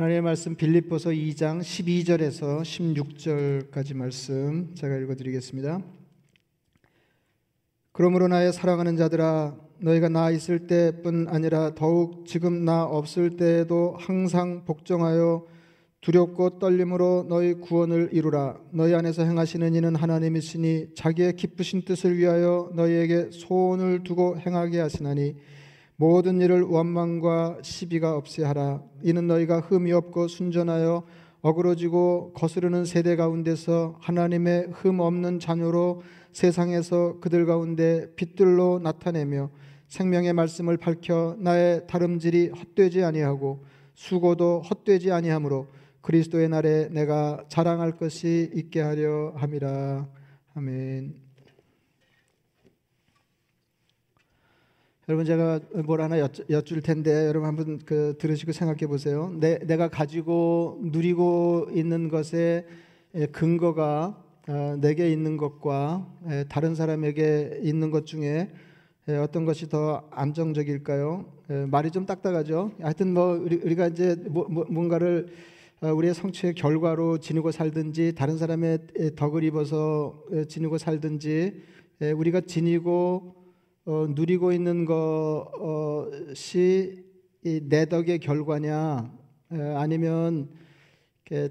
하나님의 말씀 빌립보서 2장 12절에서 16절까지 말씀 제가 읽어 드리겠습니다. 그러므로 나의 사랑하는 자들아 너희가 나 있을 때뿐 아니라 더욱 지금 나 없을 때에도 항상 복종하여 두렵고 떨림으로 너희 구원을 이루라 너희 안에서 행하시는 이는 하나님이시니 자기의 기쁘신 뜻을 위하여 너희에게 소원을 두고 행하게 하시나니 모든 일을 원망과 시비가 없이 하라 이는 너희가 흠이 없고 순전하여 어그러지고 거스르는 세대 가운데서 하나님의 흠 없는 자녀로 세상에서 그들 가운데 빛들로 나타내며 생명의 말씀을 밝혀 나의 다름질이 헛되지 아니하고 수고도 헛되지 아니하므로 그리스도의 날에 내가 자랑할 것이 있게 하려 함이라. 아멘. 여러분 제가 뭘 하나 여, 쭌 텐데 여러분 한번 그 들으시고 생각해 보세요. 내, 내가 가지고 누리고 있는 것의 근거가 어, 내게 있는 것과 다른 사람에게 있는 것 중에 어떤 것이 더 안정적일까요? 말이 좀 딱딱하죠. 하여튼 뭐 우리 가 이제 뭐, 뭐, 뭔가를 어, 우리의 성취의 결과로 지니고 살든지 다른 사람의 덕을 입어서 지니고 살든지 우리가 지니고 어, 누리고 있는 것이 내 덕의 결과냐 아니면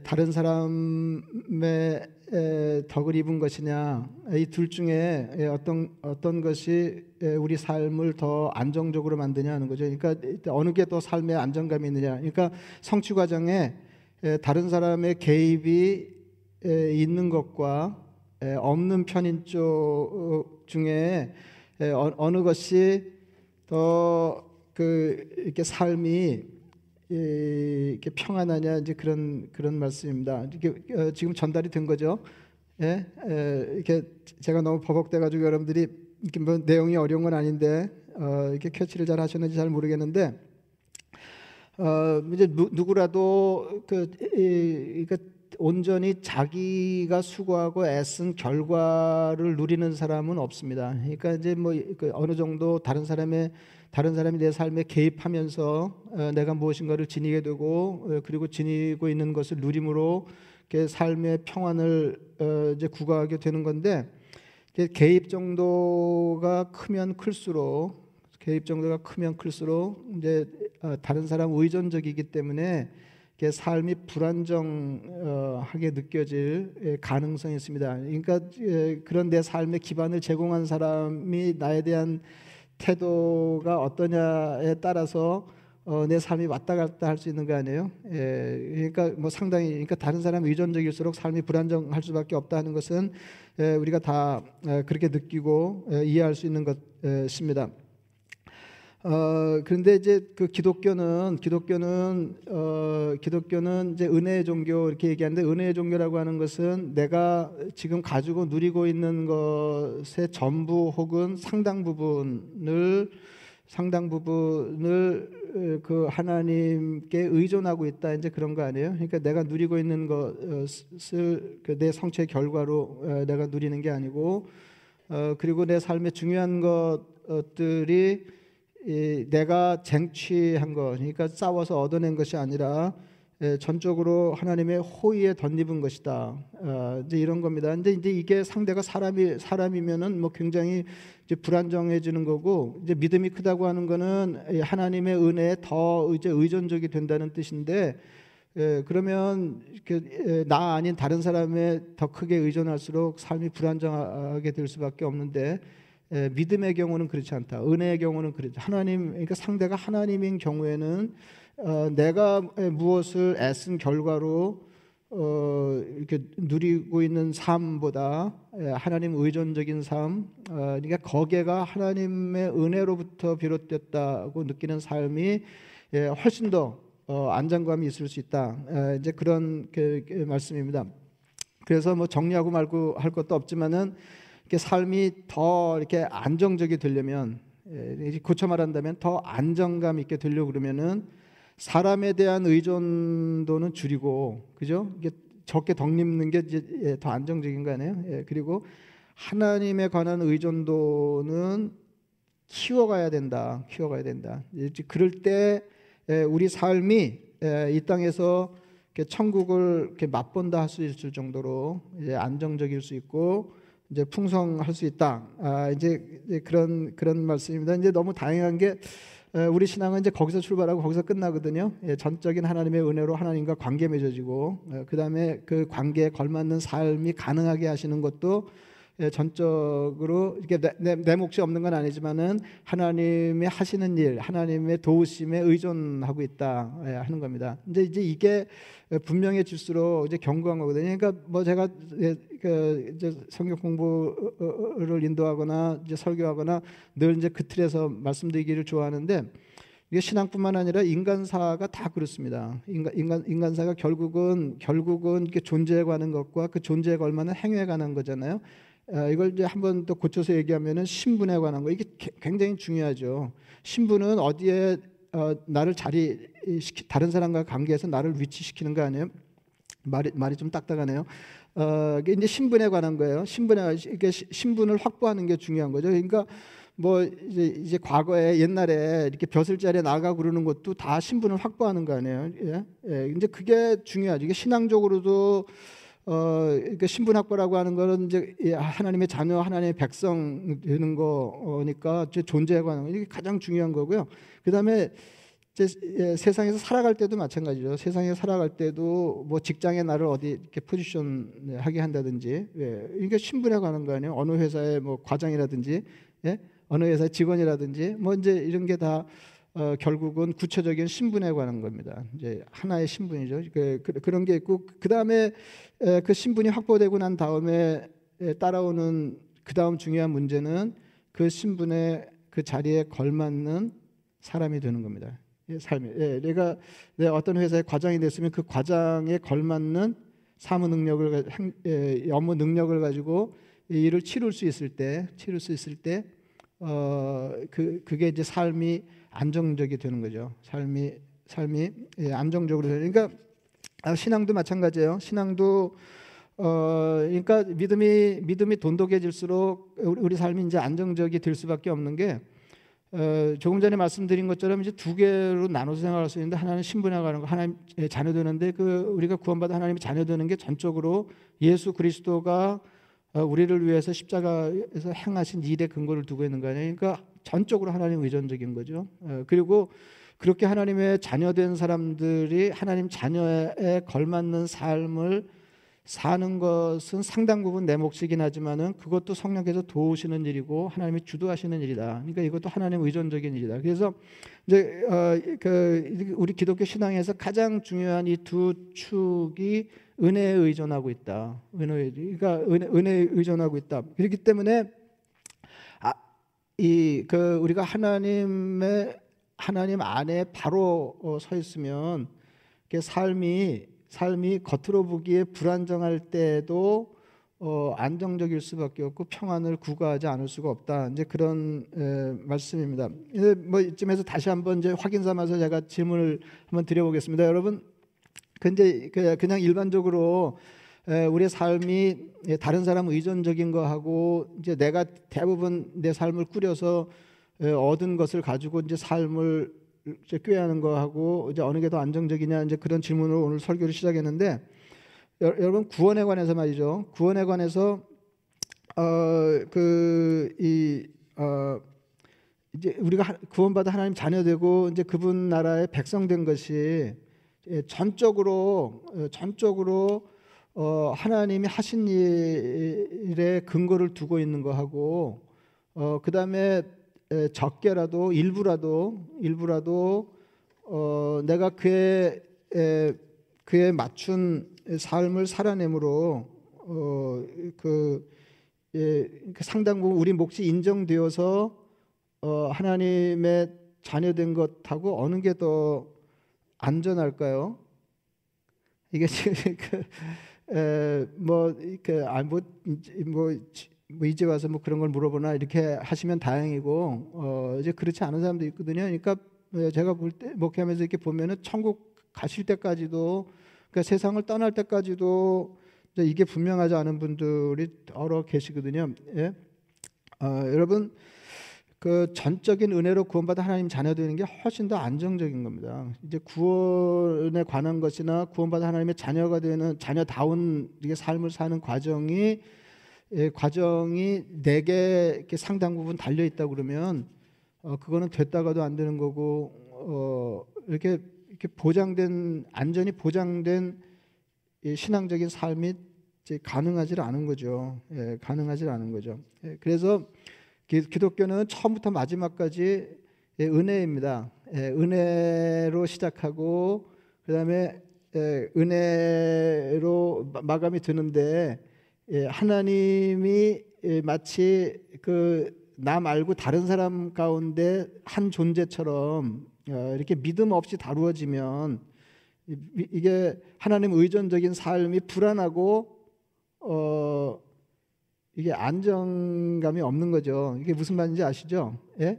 다른 사람의 덕을 입은 것이냐 이 둘 중에 어떤 어떤 것이 우리 삶을 더 안정적으로 만드냐 하는 거죠. 그러니까 어느 게 더 삶에 안정감이 있느냐. 그러니까 성취 과정에 다른 사람의 개입이 있는 것과 없는 편인 쪽 중에 어, 어느 것이 더 그 이렇게 삶이 이렇게 평안하냐 이제 그런 그런 말씀입니다. 이게 어, 지금 전달이 된 거죠. 예, 이렇게 제가 너무 버벅대 가지고 여러분들이 이렇게 뭐 내용이 어려운 건 아닌데 어, 이렇게 캐치를 잘 하셨는지 잘 모르겠는데 어, 이제 누, 구라도 그, 이, 그 온전히 자기가 수고하고 애쓴 결과를 누리는 사람은 없습니다. 그러니까 이제 뭐그 어느 정도 다른 사람의 다른 사람이 내 삶에 개입하면서 어, 내가 무엇인가를 지니게 되고 어, 그리고 지니고 있는 것을 누림으로 삶의 평안을 어, 이제 구가하게 되는 건데 개입 정도가 크면 클수록 개입 정도가 크면 클수록 이제 어, 다른 사람 의존적이기 때문에 삶이 불안정하게 느껴질 예, 가능성이 있습니다. 그러니까 예, 그런 내 삶의 기반을 제공한 사람이 나에 대한 태도가 어떠냐에 따라서 어, 내 삶이 왔다 갔다 할 수 있는 거 아니에요? 예, 그러니까 뭐 상당히 그러니까 다른 사람 의존적일수록 삶이 불안정할 수밖에 없다는 것은 예, 우리가 다 예, 그렇게 느끼고 예, 이해할 수 있는 것입니다. 어, 그런데 이제 그 기독교는 기독교는 어, 기독교는 이제 은혜의 종교 이렇게 얘기하는데 은혜의 종교라고 하는 것은 내가 지금 가지고 누리고 있는 것의 전부 혹은 상당 부분을 상당 부분을 어, 그 하나님께 의존하고 있다 이제 그런 거 아니에요? 그러니까 내가 누리고 있는 것을 그내 성취의 결과로 어, 내가 누리는 게 아니고 어, 그리고 내 삶의 중요한 것들이 내가 쟁취한 것, 그러니까 싸워서 얻어낸 것이 아니라 전적으로 하나님의 호의에 덧입은 것이다. 어, 이제 이런 겁니다. 근데 이제 이게 상대가 사람이 사람이면은 뭐 굉장히 이제 불안정해지는 거고 이제 믿음이 크다고 하는 거는 하나님의 은혜에 더 이제 의존적이 된다는 뜻인데 그러면 나 아닌 다른 사람에 더 크게 의존할수록 삶이 불안정하게 될 수밖에 없는데 믿음의 경우는 그렇지 않다. 은혜의 경우는 그렇지. 하나님, 그러니까 상대가 하나님인 경우에는 어, 내가 무엇을 애쓴 결과로 어, 이렇게 누리고 있는 삶보다 하나님 의존적인 삶, 어, 그러니까 거기가 하나님의 은혜로부터 비롯됐다고 느끼는 삶이 예, 훨씬 더 어, 안정감이 있을 수 있다. 에, 이제 그런 그, 그 말씀입니다. 그래서 뭐 정리하고 말고 할 것도 없지만은 삶이 더 이렇게 안정적이 되려면 고쳐 말한다면 더 안정감 있게 되려 그러면은 사람에 대한 의존도는 줄이고 그죠? 이게 적게 덕립는 게 이제 예, 더 안정적인 거 아니에요? 예, 그리고 하나님에 관한 의존도는 키워가야 된다. 키워가야 된다. 그럴 때 우리 삶이 에, 이 땅에서 천국을 맛본다 할 수 있을 정도로 안정적일 수 있고 이제 풍성할 수 있다. 아, 이제, 그런 그런 말씀입니다. 이제 너무 다양한 게 에, 우리 신앙은 이제 거기서 출발하고 거기서 끝나거든요. 예, 전적인 하나님의 은혜로 하나님과 관계 맺어지고 에, 그다음에 그 관계에 걸맞는 삶이 가능하게 하시는 것도 예, 전적으로 이게 내, 내, 내 몫이 없는 건 아니지만은 하나님이 하시는 일, 하나님의 도우심에 의존하고 있다 예, 하는 겁니다. 이제 이제 이게 분명해질수록 이제 경고한 거거든요. 그러니까 뭐 제가 예, 그 이제 성경 공부를 인도하거나 이제 설교하거나 늘 이제 그 틀에서 말씀드리기를 좋아하는데 이게 신앙뿐만 아니라 인간사가 다 그렇습니다. 인간, 인간 인간사가 결국은 결국은 이렇게 존재에 관한 것과 그 존재에 걸맞는 행위에 관한 거잖아요. 아, 이걸 이제 한 번 더 고쳐서 얘기하면은 신분에 관한 거 이게 굉장히 중요하죠. 신분은 어디에 어, 나를 자리 시키 다른 사람과 관계에서 나를 위치시키는 거 아니에요? 말이 말이 좀 딱딱하네요. 어, 이제 신분에 관한 거예요. 신분에 이게 신분을 확보하는 게 중요한 거죠. 그러니까 뭐 이제 이제 과거에 옛날에 이렇게 벼슬자리에 나가 그러는 것도 다 신분을 확보하는 거 아니에요. 예, 예. 이제 그게 중요하죠. 이게 신앙적으로도 어, 그러니까 신분 확보라고 하는 거는 이제 하나님의 자녀, 하나님의 백성 되는 거니까 존재에 관한 이게 가장 중요한 거고요. 그 다음에 예, 세상에서 살아갈 때도 마찬가지죠. 세상에 살아갈 때도 뭐 직장에 나를 어디 이렇게 포지션 하게 한다든지, 예, 이게 신분에 관한 거 아니에요. 어느 회사의 뭐 과장이라든지, 예, 어느 회사 직원이라든지, 뭐 이제 이런 게 다 어, 결국은 구체적인 신분에 관한 겁니다. 이제 하나의 신분이죠. 그, 그 런게 있고 그 다음에 그 신분이 확보되고 난 다음에 따라오는 그 다음 중요한 문제는 그 신분의 그 자리에 걸맞는 사람이 되는 겁니다. 삶이. 예, 내가 내가 어떤 회사의 과장이 됐으면 그 과장에 걸맞는 사무 능력을 예, 업무 능력을 가지고 이 일을 치룰 수 있을 때, 치룰 수 있을 때, 어, 그 그게 이제 삶이 안정적이 되는 거죠. 삶이 삶이 예, 안정적으로 되는. 그러니까 아, 신앙도 마찬가지예요. 신앙도 어 그러니까 믿음이 믿음이 돈독해질수록 우리, 삶이 이제 안정적이 될 수밖에 없는 게 어, 조금 전에 말씀드린 것처럼 이제 두 개로 나눠서 생각할 수 있는데 하나는 관한 거, 하나님 자녀 되는데 그 우리가 구원받아 하나님의 자녀 되는 게 전적으로 예수 그리스도가 어, 우리를 위해서 십자가에서 행하신 일에 근거를 두고 있는 거 아니에요. 그러니까 전적으로 하나님 의존적인 거죠. 어, 그리고 그렇게 하나님의 자녀된 사람들이 하나님 자녀에 걸맞는 삶을 사는 것은 상당 부분 내 몫이긴 하지만은 그것도 성령께서 도우시는 일이고 하나님이 주도하시는 일이다. 그러니까 이것도 하나님 의존적인 일이다. 그래서 이제 어, 그 우리 기독교 신앙에서 가장 중요한 이 두 축이 은혜에 의존하고 있다. 은혜, 그러니까 은혜, 은혜 에 의존하고 있다. 그렇기 때문에 아, 이 그 우리가 하나님의 하나님 안에 바로 어, 서 있으면 삶이 삶이 겉으로 보기에 불안정할 때도 어, 안정적일 수밖에 없고 평안을 구가하지 않을 수가 없다. 이제 그런 에, 말씀입니다. 뭐 이쯤에서 다시 한번 이제 확인 삼아서 제가 질문을 한번 드려보겠습니다. 여러분, 근데 그냥 일반적으로 우리의 삶이 다른 사람 의존적인 거하고 이제 내가 대부분 내 삶을 꾸려서 얻은 것을 가지고 이제 삶을 이제 꾀하는 거하고 이제 어느 게 더 안정적이냐 이제 그런 질문으로 오늘 설교를 시작했는데 여러분 구원에 관해서 말이죠. 구원에 관해서 어그이 어, 이제 우리가 구원받아 하나님 자녀 되고 이제 그분 나라의 백성 된 것이 예, 전적으로 어, 전적으로 어, 하나님이 하신 일에 근거를 두고 있는 거하고 어, 그 다음에 적게라도 일부라도 일부라도 어, 내가 그의 에, 그에 맞춘 삶을 살아내므로 어, 그, 예, 그 상당 부분 우리 몫이 인정되어서 어, 하나님의 자녀된 것하고 어느 게 더 안전할까요? 이게 지금 그 뭐 이렇게 아뭐 뭐, 뭐 이제 와서 뭐 그런 걸 물어보나 이렇게 하시면 다행이고 어 이제 그렇지 않은 사람도 있거든요. 그러니까 제가 볼 때 목회하면서 이렇게 보면은 천국 가실 때까지도 그러니까 세상을 떠날 때까지도 이게 분명하지 않은 분들이 여러 계시거든요. 예? 어, 여러분 그 전적인 은혜로 구원받아 하나님 자녀 되는 게 훨씬 더 안정적인 겁니다. 이제 구원에 관한 것이나 구원받아 하나님의 자녀가 되는 자녀다운 이게 삶을 사는 과정이 예, 과정이 내게 상당 부분 달려 있다 그러면 어, 그거는 됐다가도 안 되는 거고 어, 이렇게 이렇게 보장된 안전이 보장된 신앙적인 삶이 가능하지 않은 거죠. 예, 가능하지 않은 거죠. 예, 그래서 기독교는 처음부터 마지막까지 예, 은혜입니다. 예, 은혜로 시작하고 그다음에 예, 은혜로 마감이 되는데 하나님이 마치 그 나 말고 다른 사람 가운데 한 존재처럼 어, 이렇게 믿음 없이 다루어지면 이게 하나님 의존적인 삶이 불안하고 어 이게 안정감이 없는 거죠. 이게 무슨 말인지 아시죠? 예?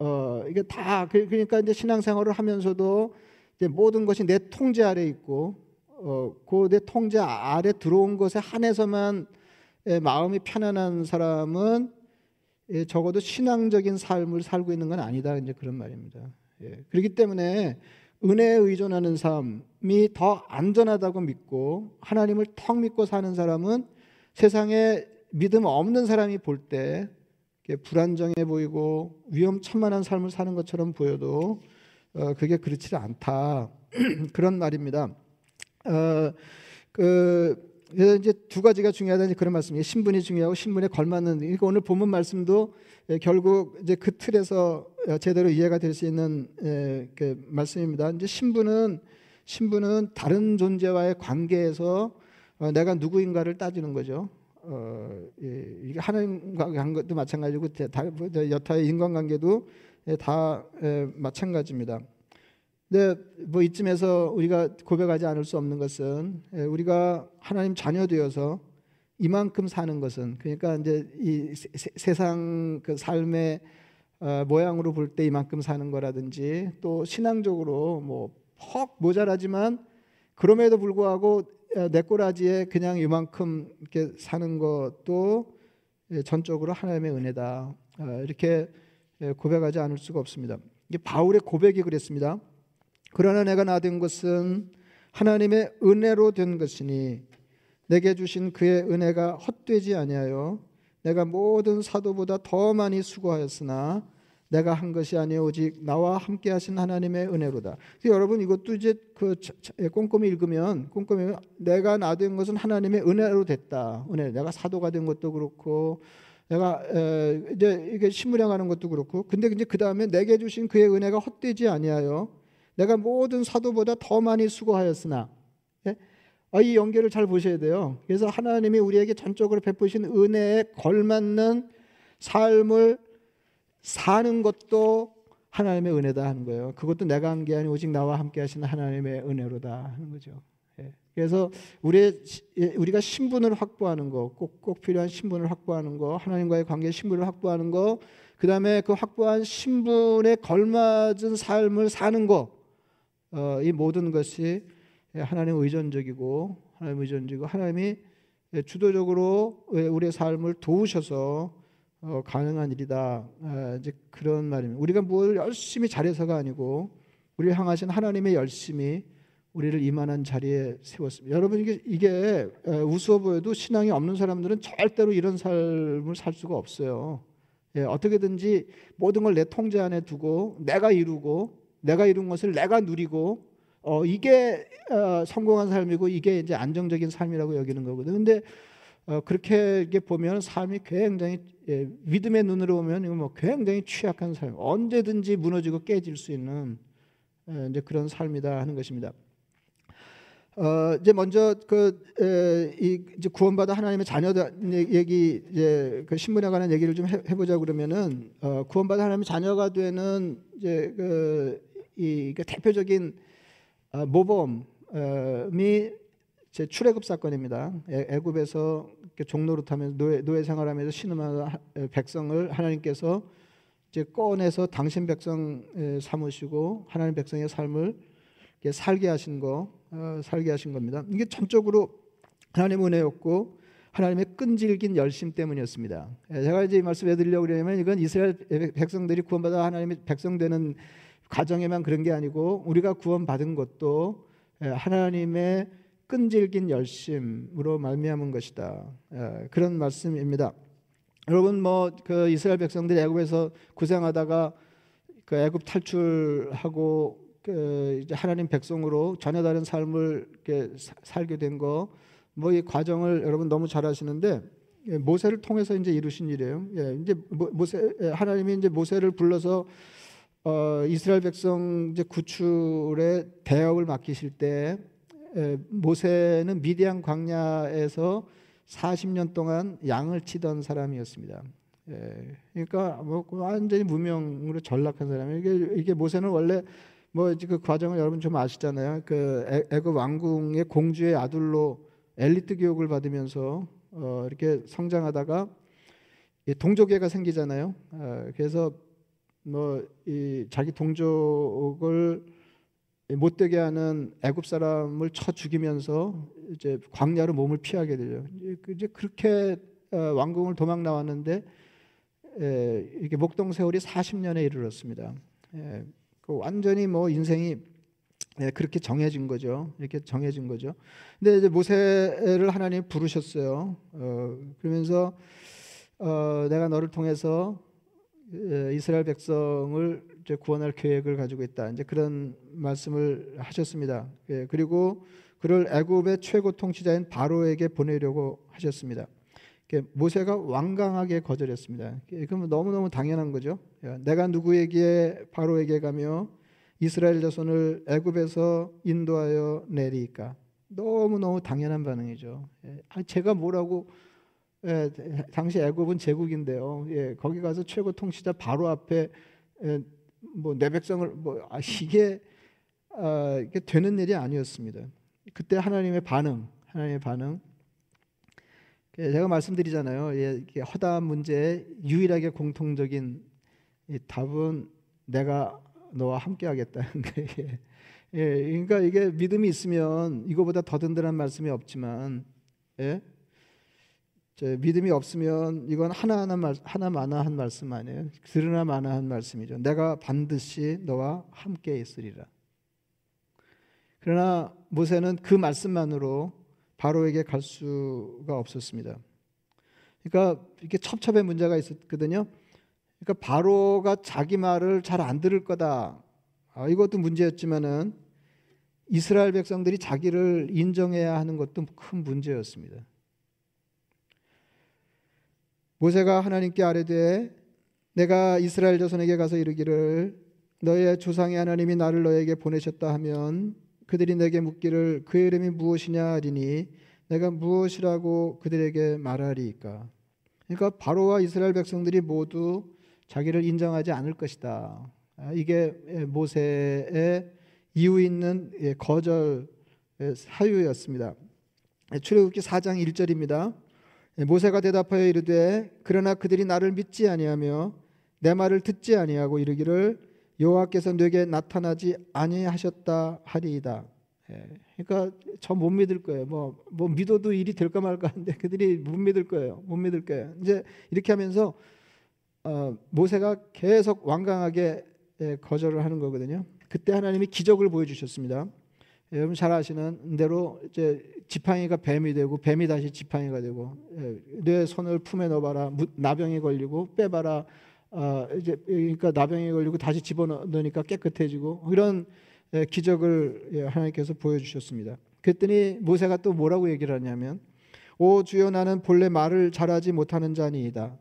어, 이게 다 그, 그러니까 이제 신앙생활을 하면서도 이제 모든 것이 내 통제 아래 있고 어, 그 내 통제 아래 들어온 것에 한해서만 예, 마음이 편안한 사람은 예, 적어도 신앙적인 삶을 살고 있는 건 아니다 이제 그런 말입니다. 예. 그렇기 때문에 은혜에 의존하는 삶이 더 안전하다고 믿고 하나님을 턱 믿고 사는 사람은 세상에 믿음 없는 사람이 볼 때 불안정해 보이고 위험천만한 삶을 사는 것처럼 보여도 어, 그게 그렇지 않다 그런 말입니다. 어, 그 그래서 이제 두 가지가 중요하다는 그런 말씀이에요. 신분이 중요하고 신분에 걸맞는. 그러니까 오늘 본문 말씀도 예, 결국 이제 그 틀에서 제대로 이해가 될 수 있는 예, 그 말씀입니다. 이제 신분은 신분은 다른 존재와의 관계에서 어, 내가 누구인가를 따지는 거죠. 어, 예, 이게 하나님과 한 것도 마찬가지고 다, 여타의 인간관계도 예, 다 예, 마찬가지입니다. 근데 뭐 이쯤에서 우리가 고백하지 않을 수 없는 것은 예, 우리가 하나님 자녀 되어서 이만큼 사는 것은 그러니까 이제 이 세, 세상 그 삶의 어, 모양으로 볼 때 이만큼 사는 거라든지 또 신앙적으로 뭐 퍽 모자라지만 그럼에도 불구하고 내 꼬라지에 그냥 이만큼 이렇게 사는 것도 예, 전적으로 하나님의 은혜다. 어, 이렇게 예, 고백하지 않을 수가 없습니다. 바울의 고백이 그랬습니다. 그러나 내가 나 된 것은 하나님의 은혜로 된 것이니 내게 주신 그의 은혜가 헛되지 아니하여 내가 모든 사도보다 더 많이 수고하였으나 내가 한 것이 아니오 오직 나와 함께 하신 하나님의 은혜로다. 여러분 이것도 이제 그 예, 꼼꼼히 읽으면 꼼꼼히 내가 나 된 것은 하나님의 은혜로 됐다. 은혜. 내가 사도가 된 것도 그렇고 내가 에, 이제 이게 신무량하는 것도 그렇고 근데 이제 그 다음에 내게 주신 그의 은혜가 헛되지 아니하여 내가 모든 사도보다 더 많이 수고하였으나 예? 아, 이 연결을 잘 보셔야 돼요. 그래서 하나님이 우리에게 전적으로 베푸신 은혜에 걸맞는 삶을 사는 것도 하나님의 은혜다 하는 거예요. 그것도 내가 한 게 아니고 오직 나와 함께 하시는 하나님의 은혜로다 하는 거죠. 예. 그래서 우리 예, 우리가 신분을 확보하는 거, 꼭, 꼭 필요한 신분을 확보하는 거, 하나님과의 관계 신분을 확보하는 거, 그 다음에 그 확보한 신분에 걸맞은 삶을 사는 거, 어, 이 모든 것이 하나님 의존적이고 하나님 의존적이고 하나님이 주도적으로 우리의 삶을 도우셔서 어, 가능한 일이다. 아, 이제 그런 말입니다. 우리가 뭘 열심히 잘해서가 아니고 우리를 향하신 하나님의 열심이 우리를 이만한 자리에 세웠습니다. 여러분 이게 이게 우스워 보여도 신앙이 없는 사람들은 절대로 이런 삶을 살 수가 없어요. 예, 어떻게든지 모든 걸 내 통제 안에 두고 내가 이루고 내가 이룬 것을 내가 누리고 어, 이게 어, 성공한 삶이고 이게 이제 안정적인 삶이라고 여기는 거거든요. 근데 어, 그렇게 보면 삶이 굉장히 예, 믿음의 눈으로 보면 이거 뭐 굉장히 취약한 삶, 언제든지 무너지고 깨질 수 있는 예, 이제 그런 삶이다 하는 것입니다. 어, 이제 먼저 그 에, 이, 이제 구원받아 하나님의 자녀다 얘기 이제 그 신분에 관한 얘기를 좀 해, 보자 그러면은 어, 구원받아 하나님의 자녀가 되는 이제 그이 그 대표적인 어, 모범이 제 출애굽 사건입니다. 애굽에서 종로로 타면서 노예, 노예 생활하면서 신음하는 백성을 하나님께서 이제 꺼내서 당신 백성 삼으시고 하나님 백성의 삶을 살게 하신 거, 어, 살게 하신 겁니다. 이게 전적으로 하나님 은혜였고 하나님의 끈질긴 열심 때문이었습니다. 예, 제가 이제 이 말씀 왜 드리려고 그러냐면 이건 이스라엘 백성들이 구원받아 하나님의 백성 되는 가정에만 그런 게 아니고 우리가 구원받은 것도 예, 하나님의 끈질긴 열심으로 말미암은 것이다. 예, 그런 말씀입니다. 여러분 뭐 그 이스라엘 백성들이 애굽에서 고생하다가 그 애굽 탈출하고 그 이제 하나님 백성으로 전혀 다른 삶을 이렇게 살게 된 거 뭐 이 과정을 여러분 너무 잘 아시는데 예, 모세를 통해서 이제 이루신 일이에요. 예, 이제 모세 예, 하나님이 이제 모세를 불러서 어, 이스라엘 백성 이제 구출의 대역을 맡기실 때 에, 모세는 미디안 광야에서 40년 동안 양을 치던 사람이었습니다. 예, 그러니까 뭐 완전히 무명으로 전락한 사람이 이게 이게 모세는 원래 뭐 그 과정을 여러분 좀 아시잖아요. 그 애굽 왕궁의 공주의 아들로 엘리트 교육을 받으면서 어, 이렇게 성장하다가 동족애가 생기잖아요. 어, 그래서 뭐 이 자기 동족을 못되게 하는 애굽 사람을 쳐 죽이면서 이제 광야로 몸을 피하게 되죠. 이제 그렇게 어, 왕궁을 도망 나왔는데 이게 목동 세월이 40년에 이르렀습니다. 그 완전히 뭐 인생이 그렇게 정해진 거죠. 이렇게 정해진 거죠. 근데 이제 모세를 하나님 부르셨어요. 어, 그러면서 어, 내가 너를 통해서 이스라엘 백성을 구원할 계획을 가지고 있다. 이제 그런 말씀을 하셨습니다. 예, 그리고 그를 애굽의 최고 통치자인 바로에게 보내려고 하셨습니다. 모세가 완강하게 거절했습니다. 그러면 너무너무 당연한 거죠. 내가 누구에게 바로에게 가며 이스라엘 자손을 애굽에서 인도하여 내리까 너무너무 당연한 반응이죠. 예, 제가 뭐라고 예, 당시 애굽은 제국인데요. 예, 거기 가서 최고 통치자 바로 앞에 예, 뭐 내 백성을 뭐 아, 이게 아, 이게 되는 일이 아니었습니다. 그때 하나님의 반응, 하나님의 반응. 예, 제가 말씀드리잖아요. 예, 허다한 문제에 유일하게 공통적인 답은 내가 너와 함께하겠다는 거예요. 예, 그러니까 이게 믿음이 있으면 이거보다 더 든든한 말씀이 없지만, 예? 믿음이 없으면 이건 하나하나 말, 하나마나 한 말씀 아니에요. 들으나 마나 한 말씀이죠. 내가 반드시 너와 함께 있으리라. 그러나 모세는 그 말씀만으로 바로에게 갈 수가 없었습니다. 그러니까 이게 첩첩의 문제가 있었거든요. 그러니까 바로가 자기 말을 잘 안 들을 거다. 아, 이것도 문제였지만은 이스라엘 백성들이 자기를 인정해야 하는 것도 큰 문제였습니다. 모세가 하나님께 아뢰되 내가 이스라엘 자손에게 가서 이르기를 너의 조상의 하나님이 나를 너에게 보내셨다 하면 그들이 내게 묻기를 그의 이름이 무엇이냐 하리니 내가 무엇이라고 그들에게 말하리이까 그러니까 바로와 이스라엘 백성들이 모두 자기를 인정하지 않을 것이다. 아, 이게 모세의 이유 있는 예, 거절 사유였습니다. 출애굽기 4장 1절입니다. 예, 모세가 대답하여 이르되 그러나 그들이 나를 믿지 아니하며 내 말을 듣지 아니하고 이르기를 여호와께서 내게 나타나지 아니하셨다 하리이다. 예, 그러니까 저 못 믿을 거예요. 뭐, 뭐 믿어도 일이 될까 말까 하는데 그들이 못 믿을 거예요. 못 믿을 거예요. 이제 이렇게 하면서 어, 모세가 계속 완강하게 예, 거절을 하는 거거든요. 그때 하나님이 기적을 보여주셨습니다. 여러분 잘 아시는 대로 이제 지팡이가 뱀이 되고 뱀이 다시 지팡이가 되고 예, 내 손을 품에 넣어봐라 나병이 걸리고 빼봐라 어, 이제 그러니까 나병이 걸리고 다시 집어넣으니까 깨끗해지고 이런 예, 기적을 예, 하나님께서 보여주셨습니다. 그랬더니 모세가 또 뭐라고 얘기를 하냐면 오 주여 나는 본래 말을 잘하지 못하는 자니이다.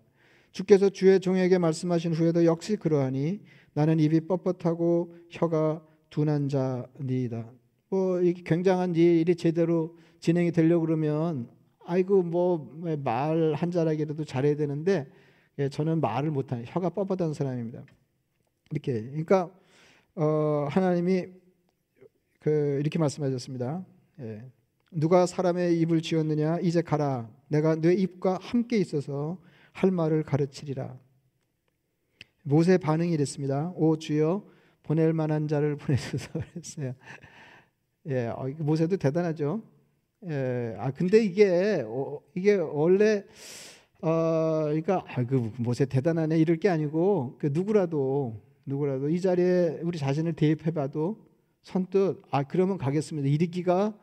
주께서 주의 종에게 말씀하신 후에도 역시 그러하니 나는 입이 뻣뻣하고 혀가 둔한 자니이다. 뭐 굉장한 일이 제대로 진행이 되려고 그러면 아이고 뭐 말 한 자락이라도 잘해야 되는데 예, 저는 말을 못하는 혀가 뻣뻣한 사람입니다. 이렇게 그러니까 어, 하나님이 그 이렇게 말씀하셨습니다. 예. 누가 사람의 입을 지었느냐 이제 가라 내가 내 입과 함께 있어서 할 말을 가르치리라. 모세 반응이 됐습니다. 오 주여 보낼 만한 자를 보내소서 그랬어요. 예, 어, 모세도 대단하죠. 예, 아 근데 이게 어, 이게 원래 어 그러니까 아그 모세 대단하네 이럴 게 아니고 그 누구라도 누구라도 이 자리에 우리 자신을 대입해봐도 선뜻 아 그러면 가겠습니다. 이르기가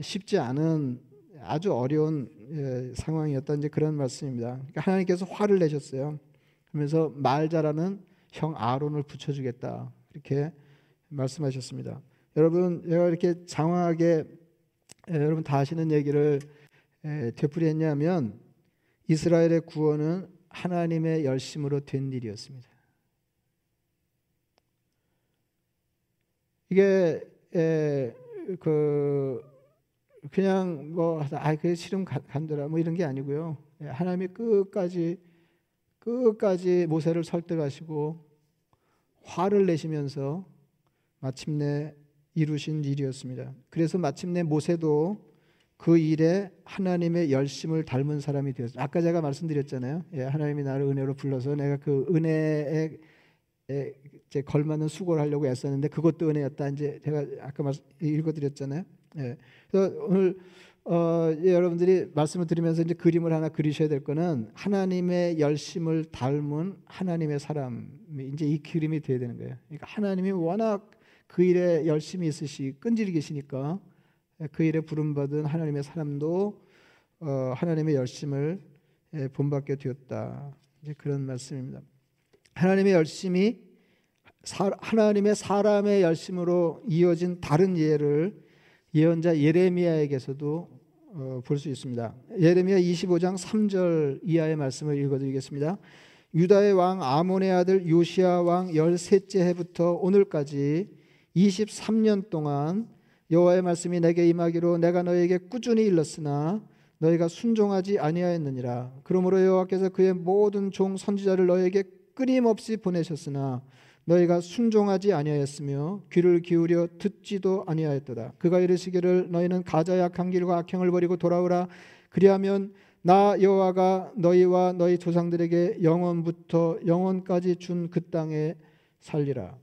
쉽지 않은 아주 어려운 예, 상황이었던 이제 그런 말씀입니다. 그러니까 하나님께서 화를 내셨어요. 그러면서 말 잘하는 형 아론을 붙여주겠다 이렇게 말씀하셨습니다. 여러분 제가 이렇게 장황하게 예, 여러분 다 아시는 얘기를 예, 되풀이했냐면 이스라엘의 구원은 하나님의 열심으로 된 일이었습니다. 이게 에, 그 그냥 뭐아그 실험 간더라 뭐 이런 게 아니고요. 예, 하나님이 끝까지 끝까지 모세를 설득하시고 화를 내시면서 마침내 이루신 일이었습니다. 그래서 마침내 모세도 그 일에 하나님의 열심을 닮은 사람이 되었습니다. 아까 제가 말씀드렸잖아요. 예, 하나님이 나를 은혜로 불러서 내가 그 은혜에 이제 걸맞는 수고를 하려고 애썼는데 그것도 은혜였다. 이제 제가 아까 말, 읽어드렸잖아요. 예. 그래서 오늘 어, 예, 여러분들이 말씀을 드리면서 이제 그림을 하나 그리셔야 될 거는 하나님의 열심을 닮은 하나님의 사람이 이제 이 그림이 돼야 되는 거예요. 그러니까 하나님이 워낙 그 일에 열심히 있으시 끈질기 계시니까 그 일에 부름받은 하나님의 사람도 어, 하나님의 열심을 예, 본받게 되었다. 이제 그런 말씀입니다. 하나님의 열심이 하나님의 사람의 열심으로 이어진 다른 예를 예언자 예레미야에게서도 어, 볼수 있습니다. 예레미야 25장 3절 이하의 말씀을 읽어드리겠습니다. 유다의 왕 아몬의 아들 요시아 왕 열셋째 해부터 오늘까지 23년 동안 여호와의 말씀이 내게 임하기로 내가 너에게 꾸준히 일렀으나 너희가 순종하지 아니하였느니라. 그러므로 여호와께서 그의 모든 종 선지자를 너에게 끊임없이 보내셨으나 너희가 순종하지 아니하였으며 귀를 기울여 듣지도 아니하였도다. 그가 이르시기를 너희는 가자 약한 길과 악행을 버리고 돌아오라. 그리하면 나 여호와가 너희와 너희 조상들에게 영원부터 영원까지 준 그 땅에 살리라.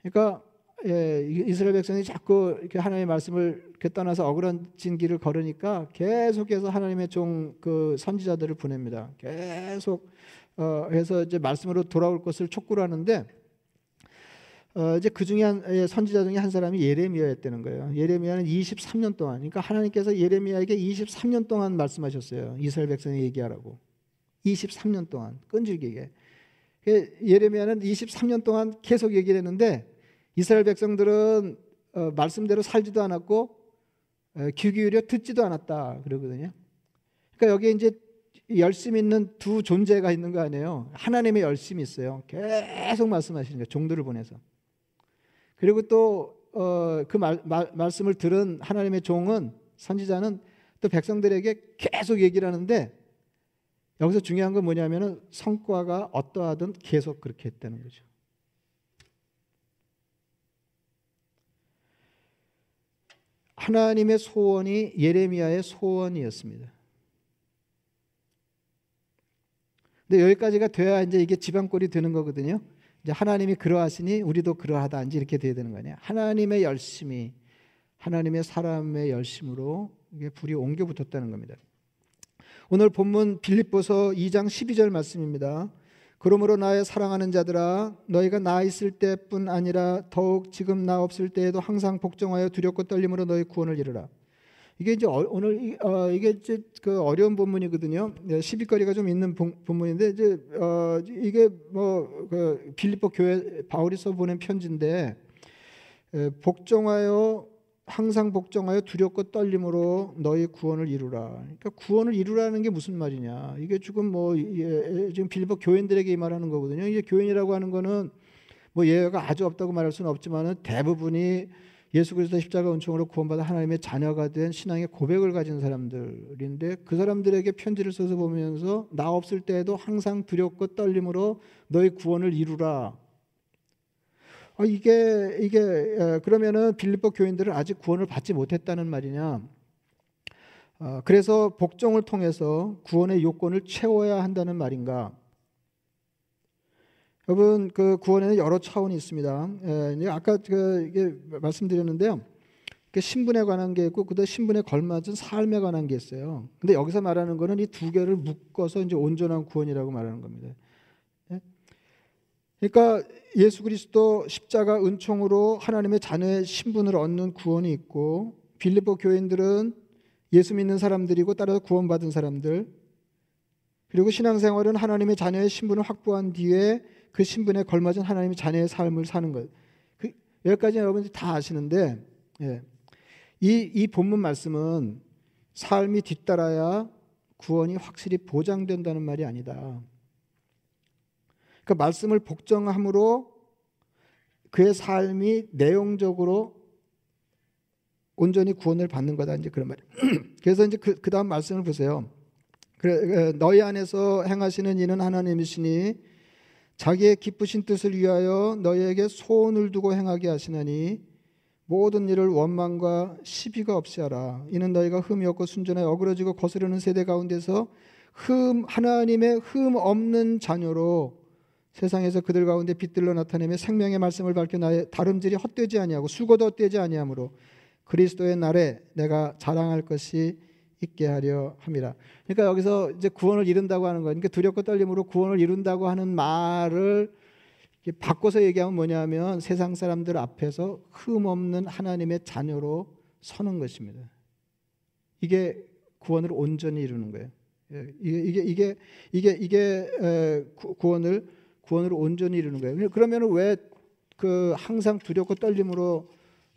그러니까 예, 이스라엘 백성이 자꾸 이렇게 하나님의 말씀을 이렇게 떠나서 억울한진 길을 걸으니까 계속해서 하나님의 종 그 선지자들을 보냅니다. 계속 어, 해서 이제 말씀으로 돌아올 것을 촉구를 하는데 어, 이제 그 중에 한 예, 선지자 중에 한 사람이 예레미야였다는 거예요. 예레미야는 23년 동안, 그러니까 하나님께서 예레미야에게 23년 동안 말씀하셨어요. 이스라엘 백성이 얘기하라고. 23년 동안 끈질기게. 그 예레미야는 23년 동안 계속 얘기를 했는데 이스라엘 백성들은 어, 말씀대로 살지도 않았고 어, 귀 기울여 듣지도 않았다 그러거든요. 그러니까 여기에 이제 열심 있는 두 존재가 있는 거 아니에요. 하나님의 열심이 있어요. 계속 말씀하시는 거예요. 종들을 보내서. 그리고 또그 어, 말씀을 들은 하나님의 종은 선지자는 또 백성들에게 계속 얘기를 하는데 여기서 중요한 건 뭐냐면은 성과가 어떠하든 계속 그렇게 했다는 거죠. 하나님의 소원이 예레미야의 소원이었습니다. 근데 여기까지가 돼야 이제 이게 지방골이 되는 거거든요. 이제 하나님이 그러하시니 우리도 그러하다 이제 이렇게 돼야 되는 거 아니에요. 하나님의 열심이 하나님의 사람의 열심으로 이게 불이 옮겨 붙었다는 겁니다. 오늘 본문 빌립보서 2장 12절 말씀입니다. 그러므로 나의 사랑하는 자들아 너희가 나 있을 때뿐 아니라 더욱 지금 나 없을 때에도 항상 복종하여 두렵고 떨림으로 너희 구원을 이루라. 이게 이제 어, 오늘 어, 이게 이제 그 어려운 본문이거든요. 시비거리가 좀 있는 본문인데 이제 어, 이게 뭐그 빌립보 교회 바울이 써 보낸 편지인데 에, 복종하여 항상 복종하여 두렵고 떨림으로 너희 구원을 이루라. 그러니까 구원을 이루라는 게 무슨 말이냐? 이게 지금 뭐 예, 지금 빌립보 교인들에게 이 말하는 거거든요. 이게 교인이라고 하는 거는 뭐 예외가 아주 없다고 말할 수는 없지만은 대부분이 예수 그리스도 십자가 은총으로 구원받아 하나님의 자녀가 된 신앙의 고백을 가진 사람들인데 그 사람들에게 편지를 써서 보면서 나 없을 때에도 항상 두렵고 떨림으로 너희 구원을 이루라. 어, 이게 이게 그러면은 빌립보 교인들은 아직 구원을 받지 못했다는 말이냐? 어, 그래서 복종을 통해서 구원의 요건을 채워야 한다는 말인가? 여러분 그 구원에는 여러 차원이 있습니다. 예, 아까 그 이게 말씀드렸는데요. 그 신분에 관한 게 있고 그다음 신분에 걸맞은 삶에 관한 게 있어요. 근데 여기서 말하는 거는 이 두 개를 묶어서 이제 온전한 구원이라고 말하는 겁니다. 예? 그러니까 예수 그리스도 십자가 은총으로 하나님의 자녀의 신분을 얻는 구원이 있고 빌립보 교인들은 예수 믿는 사람들이고 따라서 구원받은 사람들 그리고 신앙생활은 하나님의 자녀의 신분을 확보한 뒤에 그 신분에 걸맞은 하나님의 자녀의 삶을 사는 것. 그, 여기까지 여러분들이 다 아시는데 예. 이, 이 본문 말씀은 삶이 뒤따라야 구원이 확실히 보장된다는 말이 아니다. 그 말씀을 복종함으로 그의 삶이 내용적으로 온전히 구원을 받는 거다 이제 그런 말. 그래서 이제 그, 그 다음 말씀을 보세요. 그래, 너희 안에서 행하시는 이는 하나님이시니 자기의 기쁘신 뜻을 위하여 너희에게 소원을 두고 행하게 하시나니 모든 일을 원망과 시비가 없이 하라. 이는 너희가 흠이 없고 순전하여 어그러지고 거스르는 세대 가운데서 흠 하나님의 흠 없는 자녀로 세상에서 그들 가운데 빛들로 나타내며 생명의 말씀을 밝혀 나의 다름질이 헛되지 아니하고 수고도 헛되지 아니하므로 그리스도의 날에 내가 자랑할 것이 있게 하려 함이라. 그러니까 여기서 이제 구원을 이룬다고 하는 거. 그러니까 두렵고 떨림으로 구원을 이룬다고 하는 말을 바꿔서 얘기하면 뭐냐면 세상 사람들 앞에서 흠 없는 하나님의 자녀로 서는 것입니다. 이게 구원을 온전히 이루는 거예요. 예, 이게 이게 이게 이게 이게 구원을 구원을 온전히 이루는 거예요. 그러면 왜 그 항상 두렵고 떨림으로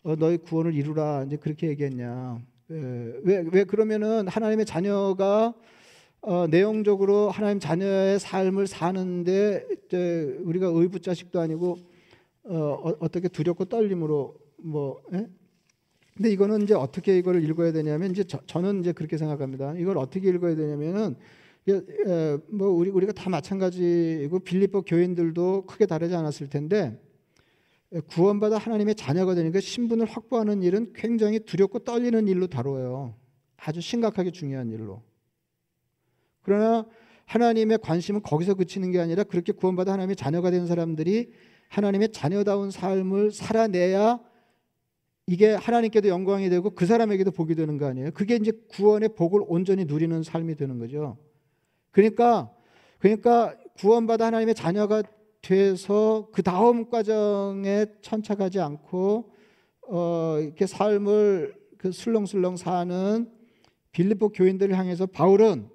어, 너희 구원을 이루라 이제 그렇게 얘기했냐? 왜왜 왜 그러면은 하나님의 자녀가 어, 내용적으로 하나님 자녀의 삶을 사는데 우리가 의붓 자식도 아니고 어, 어 떻게 두렵고 떨림으로 뭐 예? 근데 이거는 이제 어떻게 이거를 읽어야 되냐면 이제 저, 는 이제 그렇게 생각합니다. 이걸 어떻게 읽어야 되냐면은 예, 뭐 우리 우리가 다 마찬가지고 빌립보 교인들도 크게 다르지 않았을 텐데 구원받아 하나님의 자녀가 되니까 신분을 확보하는 일은 굉장히 두렵고 떨리는 일로 다뤄요. 아주 심각하게 중요한 일로. 그러나 하나님의 관심은 거기서 그치는 게 아니라 그렇게 구원받아 하나님의 자녀가 된 사람들이 하나님의 자녀다운 삶을 살아내야 이게 하나님께도 영광이 되고 그 사람에게도 복이 되는 거 아니에요. 그게 이제 구원의 복을 온전히 누리는 삶이 되는 거죠. 그러니까 그러니까 구원받아 하나님의 자녀가 돼서 그 다음 과정에 천착하지 않고 어, 이렇게 삶을 그 슬렁슬렁 사는 빌립보 교인들을 향해서 바울은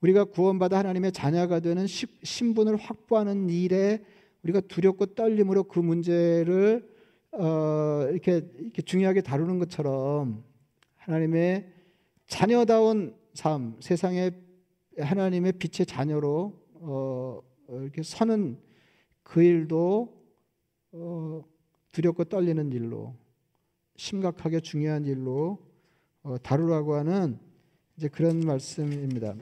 우리가 구원받아 하나님의 자녀가 되는 신분을 확보하는 일에 우리가 두렵고 떨림으로 그 문제를 어, 이렇게, 이렇게 중요하게 다루는 것처럼 하나님의 자녀다운 삶, 세상의 하나님의 빛의 자녀로 어, 이렇게 서는 그 일도 어, 두렵고 떨리는 일로 심각하게 중요한 일로 어, 다루라고 하는 이제 그런 말씀입니다.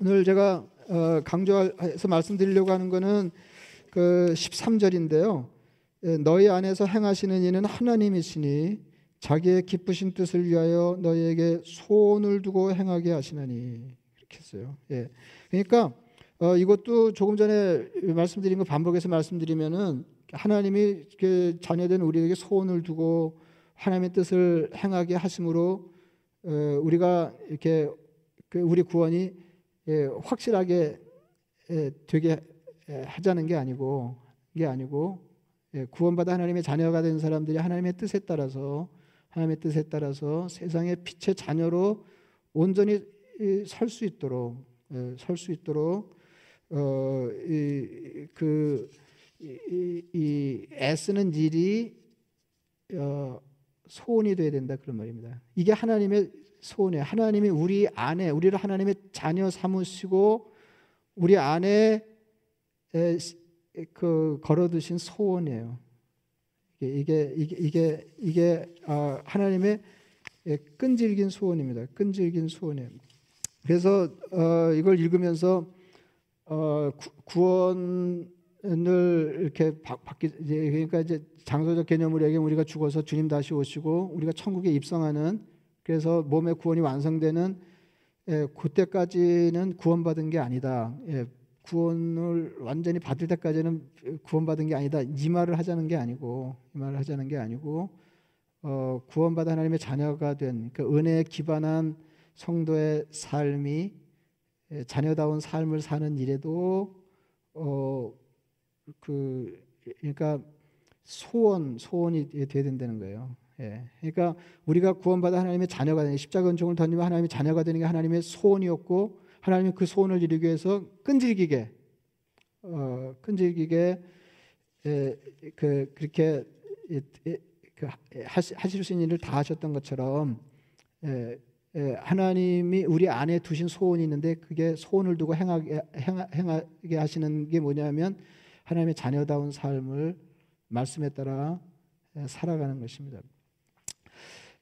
오늘 제가 어, 강조해서 말씀드리려고 하는 것은 그 13절인데요. 예, 너희 안에서 행하시는 이는 하나님이시니 자기의 기쁘신 뜻을 위하여 너희에게 소원을 두고 행하게 하시나니 이렇게 했어요. 예. 그러니까 어, 이것도 조금 전에 말씀드린 거 반복해서 말씀드리면은 하나님이 그 자녀된 우리에게 소원을 두고 하나님의 뜻을 행하게 하심으로 어, 우리가 이렇게 그 우리 구원이 예, 확실하게 예, 되게 예, 하자는 게 아니고 이게 아니고 구원받아 하나님의 자녀가 된 사람들이 하나님의 뜻에 따라서 하나님의 뜻에 따라서 세상의 빛의 자녀로 온전히 설수 있도록 설수 있도록 어, 이, 그, 이, 이 애쓰는 일이 어, 소원이 돼야 된다 그런 말입니다. 이게 하나님의 소원이에요. 하나님이 우리 안에 우리를 하나님의 자녀 삼으시고 우리 안에 에, 그 걸어두신 소원이에요. 이게 이게 이게 이게 어, 하나님의 끈질긴 소원입니다. 끈질긴 소원이에요. 그래서 어, 이걸 읽으면서 어, 구원을 이렇게 받기 그러니까 이제 장소적 개념으로 얘기하면 우리가 죽어서 주님 다시 오시고 우리가 천국에 입성하는 그래서 몸의 구원이 완성되는 예, 그때까지는 구원받은 게 아니다. 예, 구원을 완전히 받을 때까지는 구원받은 게 아니다. 이 말을 하자는 게 아니고 이 말을 하자는 게 아니고 어, 구원받아 하나님의 자녀가 된 그 은혜에 기반한 성도의 삶이 예, 자녀다운 삶을 사는 일에도 어, 그 그러니까 소원 소원이 돼야 된다는 거예요. 예. 그러니까 우리가 구원받아 하나님의 자녀가 되는 십자가 은총을 던지면 하나님의 자녀가 되는 게 하나님의 소원이었고 하나님은 그 소원을 이루기 위해서 끈질기게 어, 끈질기게 예, 그 그렇게 예, 예, 그 하실 수 있는 일을 다 하셨던 것처럼 예, 예, 하나님이 우리 안에 두신 소원이 있는데 그게 소원을 두고 행하게, 행하게 하시는 게 뭐냐면 하나님의 자녀다운 삶을 말씀에 따라 예, 살아가는 것입니다.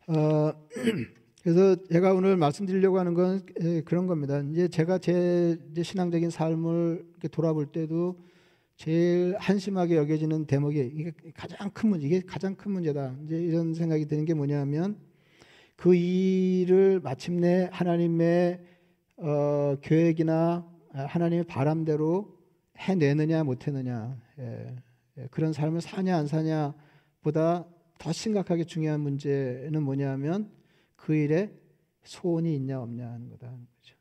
어, 그래서 제가 오늘 말씀드리려고 하는 건 예, 그런 겁니다. 이제 제가 제 신앙적인 삶을 돌아볼 때도 제일 한심하게 여겨지는 대목이 이게 가장 큰 문제, 이게 가장 큰 문제다. 이제 이런 생각이 드는 게 뭐냐면 그 일을 마침내 하나님의 어, 계획이나 하나님의 바람대로 해내느냐 못해느냐 예, 예, 그런 삶을 사냐 안 사냐 보다 더 심각하게 중요한 문제는 뭐냐면 그 일에 소원이 있냐 없냐 하는 거다 하는 거죠.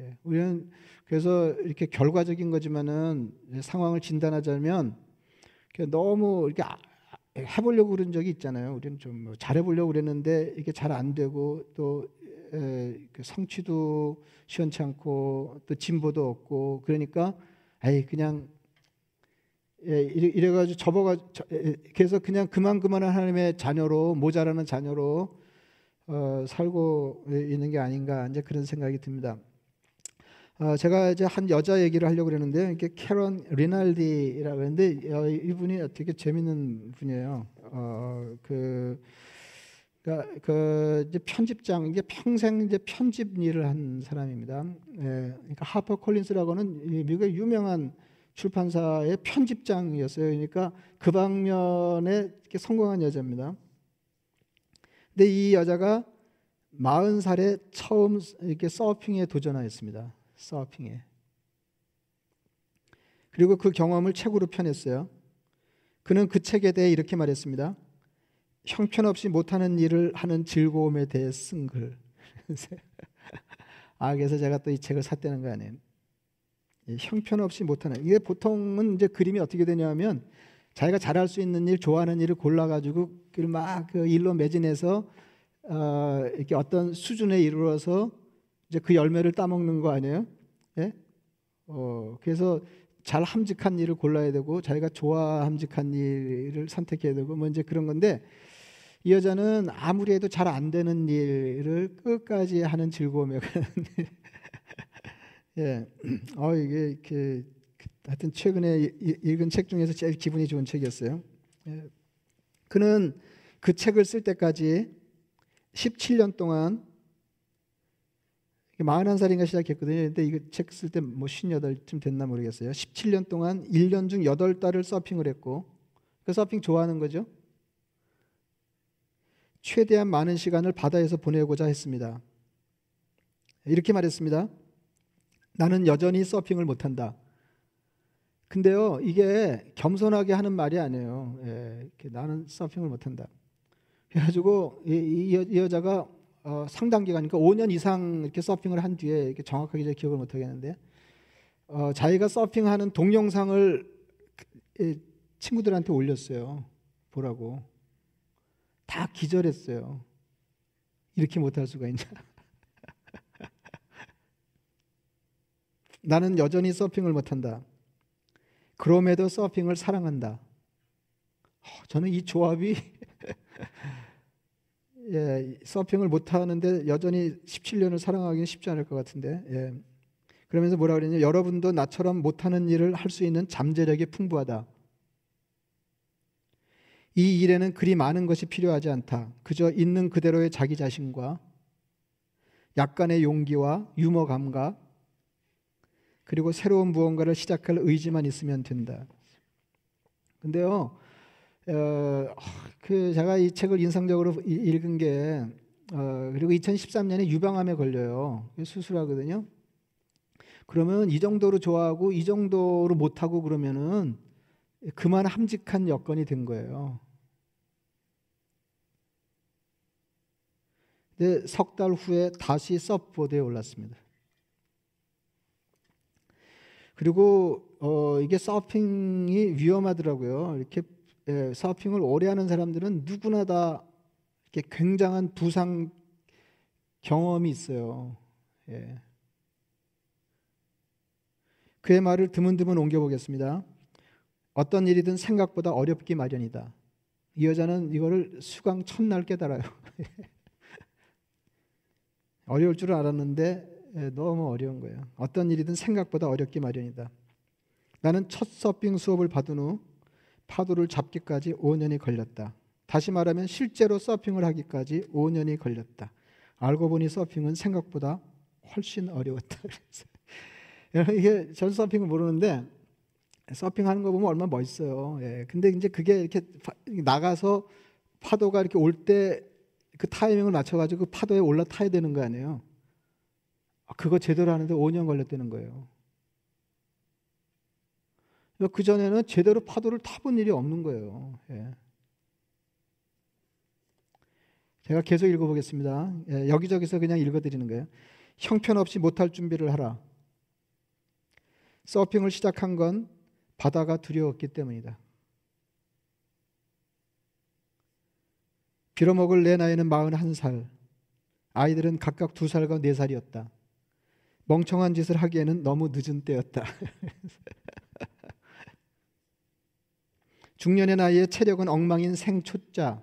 예, 우리는 그래서 이렇게 결과적인 거지만은 상황을 진단하자면 너무 이렇게 아, 해보려고 그런 적이 있잖아요. 우리는 좀뭐 잘해보려고 그랬는데 이게 잘 안 되고 또 에, 그 성취도 시원치 않고 또 진보도 없고 그러니까 에이 그냥 예, 이래, 가지고 접어가 그래서 그냥 그만 그만한 하나님의 자녀로 모자라는 자녀로 어, 살고 있는 게 아닌가 이제 그런 생각이 듭니다. 어, 제가 이제 한 여자 얘기를 하려고 그러는데 이게 캐런 리날디라고 하는데 어, 이분이 되게 재밌는 분이에요. 어, 그 그러니까 그 이제 편집장 이게 평생 이제 편집 일을 한 사람입니다. 예, 그러니까 하퍼 콜린스라고는 미국의 유명한 출판사의 편집장이었어요. 그러니까 그 방면에 성공한 여자입니다. 근데 이 여자가 40살에 처음 이렇게 서핑에 도전하였습니다. 서핑에. 그리고 그 경험을 책으로 펴냈어요. 그는 그 책에 대해 이렇게 말했습니다. 형편없이 못하는 일을 하는 즐거움에 대해 쓴 글. 아, 그래서 제가 또 이 책을 샀다는 거 아니에요. 형편없이 못하는 이게 보통은 이제 그림이 어떻게 되냐면 자기가 잘할 수 있는 일, 좋아하는 일을 골라가지고 막그 일로 매진해서 어, 이렇게 어떤 수준에 이르러서 이제 그 열매를 따먹는 거 아니에요? 예? 어, 그래서 잘 함직한 일을 골라야 되고 자기가 좋아 함직한 일을 선택해야 되고 뭐 이제 그런 건데 이 여자는 아무리 해도 잘 안 되는 일을 끝까지 하는 즐거움에 예, 어 이게 이렇게 하여튼 최근에 읽은 책 중에서 제일 기분이 좋은 책이었어요. 예. 그는 그 책을 쓸 때까지 17년 동안 41살인가 시작했거든요. 근데 이거 책 쓸 때 뭐 58쯤 됐나 모르겠어요. 17년 동안 1년 중 8달을 서핑을 했고 그 서핑 좋아하는 거죠. 최대한 많은 시간을 바다에서 보내고자 했습니다. 이렇게 말했습니다. 나는 여전히 서핑을 못한다. 근데요, 이게 겸손하게 하는 말이 아니에요. 예, 나는 서핑을 못한다. 그래가지고 이, 이, 이 여자가 어, 상당 기간, 그러니까 5년 이상 이렇게 서핑을 한 뒤에 이렇게 정확하게 제 기억을 못 하겠는데, 어, 자기가 서핑하는 동영상을 그, 친구들한테 올렸어요. 보라고. 다 기절했어요. 이렇게 못할 수가 있냐. 나는 여전히 서핑을 못한다. 그럼에도 서핑을 사랑한다. 어, 저는 이 조합이 예, 서핑을 못 하는데 여전히 17년을 사랑하기는 쉽지 않을 것 같은데 예. 그러면서 뭐라 그러냐 여러분도 나처럼 못 하는 일을 할 수 있는 잠재력이 풍부하다. 이 일에는 그리 많은 것이 필요하지 않다. 그저 있는 그대로의 자기 자신과 약간의 용기와 유머 감각 그리고 새로운 무언가를 시작할 의지만 있으면 된다. 근데요, 어, 그 제가 이 책을 인상적으로 읽은 게 어, 그리고 2013년에 유방암에 걸려요. 수술하거든요. 그러면 이 정도로 좋아하고 이 정도로 못하고 그러면은 그만 함직한 여건이 된 거예요. 근데 석 달 후에 다시 서프보드에 올랐습니다. 그리고 어, 이게 서핑이 위험하더라고요. 이렇게 예, 서핑을 오래 하는 사람들은 누구나 다 이렇게 굉장한 부상 경험이 있어요. 예. 그의 말을 드문드문 옮겨보겠습니다. 어떤 일이든 생각보다 어렵기 마련이다. 이 여자는 이거를 수강 첫날 깨달아요. 어려울 줄 알았는데 예, 너무 어려운 거예요. 어떤 일이든 생각보다 어렵기 마련이다. 나는 첫 서핑 수업을 받은 후 파도를 잡기까지 5년이 걸렸다. 다시 말하면 실제로 서핑을 하기까지 5년이 걸렸다. 알고 보니 서핑은 생각보다 훨씬 어려웠다. 이게 전 서핑을 모르는데 서핑하는 거 보면 얼마나 멋있어요. 예. 근데 이제 그게 이렇게 나가서 파도가 이렇게 올 때 그 타이밍을 맞춰가지고 그 파도에 올라 타야 되는 거 아니에요. 아, 그거 제대로 하는데 5년 걸렸다는 거예요. 그 전에는 제대로 파도를 타본 일이 없는 거예요. 예. 제가 계속 읽어보겠습니다. 예, 여기저기서 그냥 읽어드리는 거예요. 형편없이 못할 준비를 하라. 서핑을 시작한 건 바다가 두려웠기 때문이다. 빌어먹을 내 나이는 41살. 아이들은 각각 2살과 4살이었다. 멍청한 짓을 하기에는 너무 늦은 때였다. 중년의 나이에 체력은 엉망인 생초자.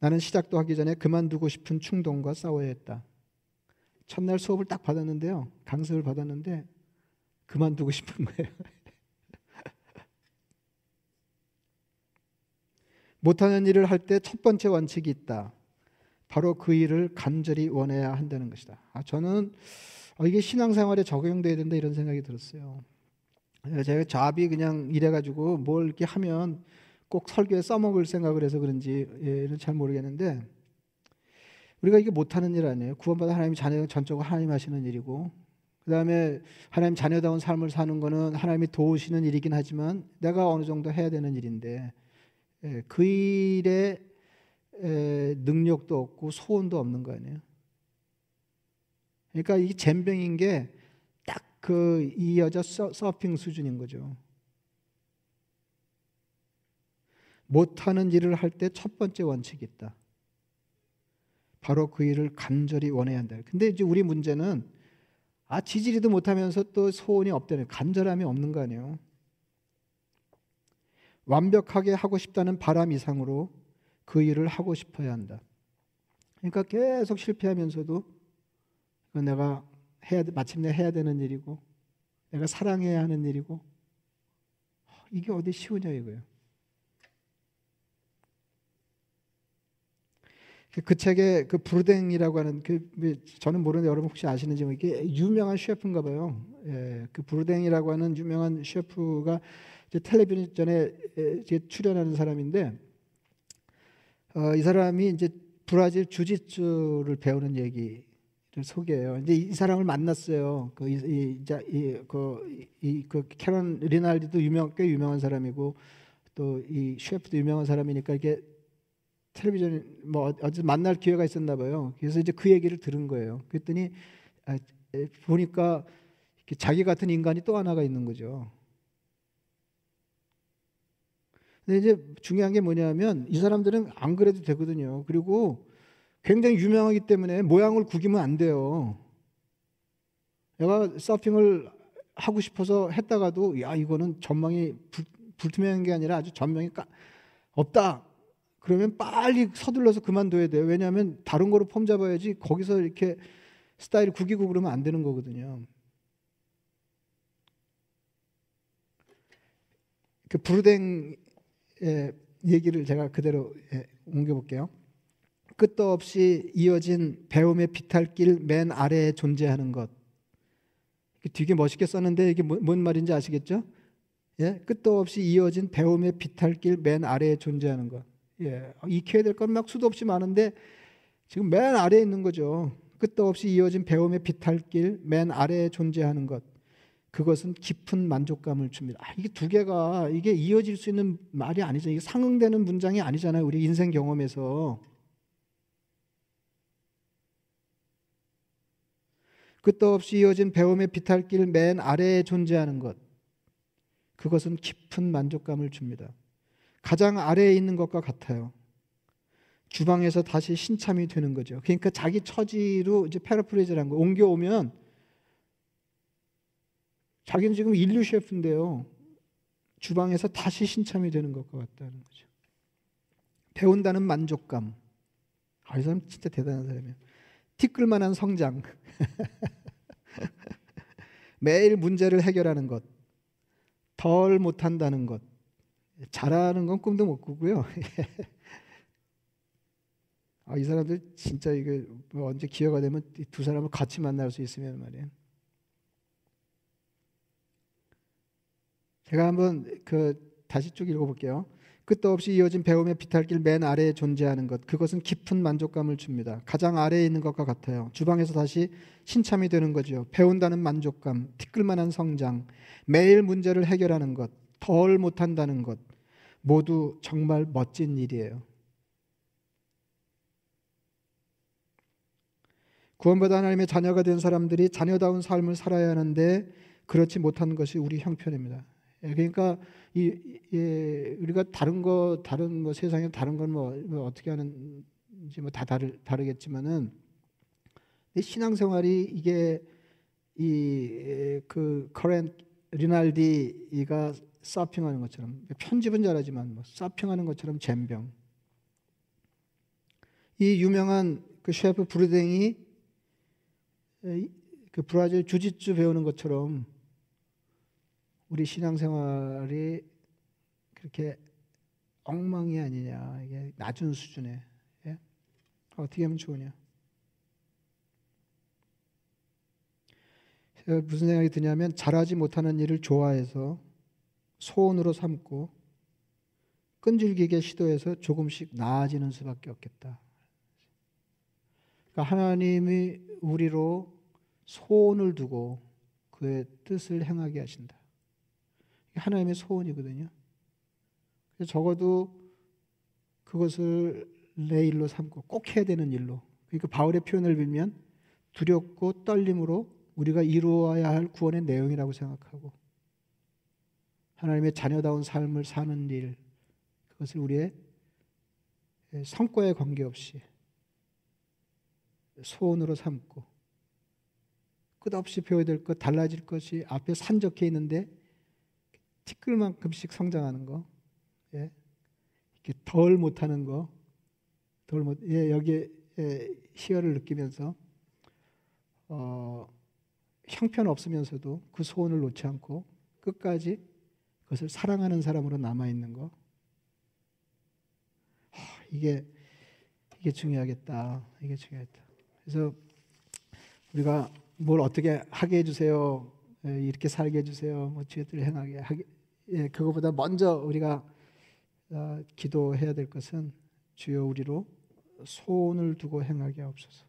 나는 시작도 하기 전에 그만두고 싶은 충동과 싸워야 했다. 첫날 수업을 딱 받았는데요. 강습을 받았는데 그만두고 싶은 거예요. 못하는 일을 할 때 첫 번째 원칙이 있다. 바로 그 일을 간절히 원해야 한다는 것이다. 아, 저는 어, 이게 신앙생활에 적용돼야 된다 이런 생각이 들었어요. 예, 제가 잡이 그냥 이래가지고 뭘 이렇게 하면 꼭 설교에 써먹을 생각을 해서 그런지 예, 잘 모르겠는데 우리가 이게 못하는 일 아니에요. 구원받아 하나님 자녀 전적으로 하나님 하시는 일이고 그 다음에 하나님 자녀다운 삶을 사는 거는 하나님이 도우시는 일이긴 하지만 내가 어느 정도 해야 되는 일인데 예, 그 일에 능력도 없고 소원도 없는 거 아니에요. 그러니까 이 잼병인 게딱 그 이 여자 서핑 수준인 거죠. 못하는 일을 할 때 첫 번째 원칙이 있다. 바로 그 일을 간절히 원해야 한다. 근데 이제 우리 문제는 아 지지리도 못하면서 또 소원이 없다는 간절함이 없는 거 아니에요. 완벽하게 하고 싶다는 바람 이상으로 그 일을 하고 싶어야 한다. 그러니까 계속 실패하면서도 내가 해야 마침내 해야 되는 일이고 내가 사랑해야 하는 일이고 이게 어디 쉬우냐 이거예요. 그, 그 책에 그 브루댕이라고 하는 그 저는 모르는데 여러분 혹시 아시는지 이게 유명한 셰프인가 봐요. 예, 그 브루댕이라고 하는 유명한 셰프가 이제 텔레비전에 출연하는 사람인데 어, 이 사람이 이제 브라질 주짓수를 배우는 얘기를 소개해요. 이제 이 사람을 만났어요. 그, 이, 이제 이, 그, 이, 그 캐런 리날디도 유명, 꽤 유명한 사람이고 또 이 셰프도 유명한 사람이니까 이게 텔레비전 뭐 어제 만날 기회가 있었나 봐요. 그래서 이제 그 얘기를 들은 거예요. 그랬더니 아, 보니까 자기 같은 인간이 또 하나가 있는 거죠. 근데 이제 중요한 게 뭐냐면 이 사람들은 안 그래도 되거든요. 그리고 굉장히 유명하기 때문에 모양을 구기면 안 돼요. 내가 서핑을 하고 싶어서 했다가도 야 이거는 전망이 불, 불투명한 게 아니라 아주 전망이 까, 없다. 그러면 빨리 서둘러서 그만둬야 돼요. 왜냐하면 다른 거로 폼 잡아야지 거기서 이렇게 스타일 구기고 그러면 안 되는 거거든요. 그 부르댕 얘기를 제가 그대로 옮겨볼게요. 끝도 없이 이어진 배움의 비탈길 맨 아래에 존재하는 것. 되게 멋있게 썼는데 이게 뭐, 뭔 말인지 아시겠죠? 예, 끝도 없이 이어진 배움의 비탈길 맨 아래에 존재하는 것. 예, 익혀야 될 건 막 수도 없이 많은데 지금 맨 아래에 있는 거죠. 끝도 없이 이어진 배움의 비탈길 맨 아래에 존재하는 것. 그것은 깊은 만족감을 줍니다. 아, 이게 두 개가 이게 이어질 수 있는 말이 아니죠. 이게 상응되는 문장이 아니잖아요. 우리 인생 경험에서. 끝도 없이 이어진 배움의 비탈길 맨 아래에 존재하는 것. 그것은 깊은 만족감을 줍니다. 가장 아래에 있는 것과 같아요. 주방에서 다시 신참이 되는 거죠. 그러니까 자기 처지로 이제 패러프레이즈라는 거 옮겨오면 자기는 지금 인류 셰프인데요. 주방에서 다시 신참이 되는 것과 같다는 거죠. 배운다는 만족감. 아, 이 사람 진짜 대단한 사람이에요. 티끌만한 성장. 매일 문제를 해결하는 것. 덜 못한다는 것. 잘하는 건 꿈도 못 꾸고요. 아, 이 사람들 진짜 이게 뭐 언제 기회가 되면 두 사람을 같이 만날 수 있으면 말이에요. 제가 한번 그 다시 쭉 읽어볼게요. 끝도 없이 이어진 배움의 비탈길 맨 아래에 존재하는 것 그것은 깊은 만족감을 줍니다. 가장 아래에 있는 것과 같아요. 주방에서 다시 신참이 되는 거죠. 배운다는 만족감, 티끌만한 성장, 매일 문제를 해결하는 것, 덜 못한다는 것 모두 정말 멋진 일이에요. 구원받아 하나님의 자녀가 된 사람들이 자녀다운 삶을 살아야 하는데 그렇지 못한 것이 우리 형편입니다. 예, 그러니까 이, 예, 우리가 다른 거 다른 뭐 세상에 다른 건뭐 뭐 어떻게 하는지 뭐 다 다르 다르겠지만은 신앙생활이 이게 이그 커렌 리날디가 서핑하는 것처럼 편집은 잘하지만 뭐 서핑하는 것처럼 잼병. 이 유명한 그 셰프 브루댕이 그 브라질 주짓수 배우는 것처럼 우리 신앙생활이 그렇게 엉망이 아니냐 이게 낮은 수준에 예? 어떻게 하면 좋으냐 무슨 생각이 드냐면 잘하지 못하는 일을 좋아해서 소원으로 삼고 끈질기게 시도해서 조금씩 나아지는 수밖에 없겠다. 그러니까 하나님이 우리로 소원을 두고 그의 뜻을 행하게 하신다. 하나님의 소원이거든요. 적어도 그것을 내 일로 삼고 꼭 해야 되는 일로. 그러니까 바울의 표현을 빌면 두렵고 떨림으로 우리가 이루어야 할 구원의 내용이라고 생각하고 하나님의 자녀다운 삶을 사는 일 그것을 우리의 성과에 관계없이 소원으로 삼고 끝없이 배워야 될 것, 달라질 것이 앞에 산적해 있는데 티끌만큼씩 성장하는 거, 예. 이렇게 덜 못하는 거, 덜 못, 예, 여기에 예, 희열을 느끼면서 어, 형편 없으면서도 그 소원을 놓지 않고 끝까지 그것을 사랑하는 사람으로 남아 있는 거, 하, 이게 이게 중요하겠다. 이게 중요하겠다. 그래서 우리가 뭘 어떻게 하게 해주세요. 예, 이렇게 살게 해주세요. 뭐 죄들 행하게 하게 예, 그거보다 먼저 우리가 어, 기도해야 될 것은 주여 우리로 소원을 두고 행하게 하옵소서.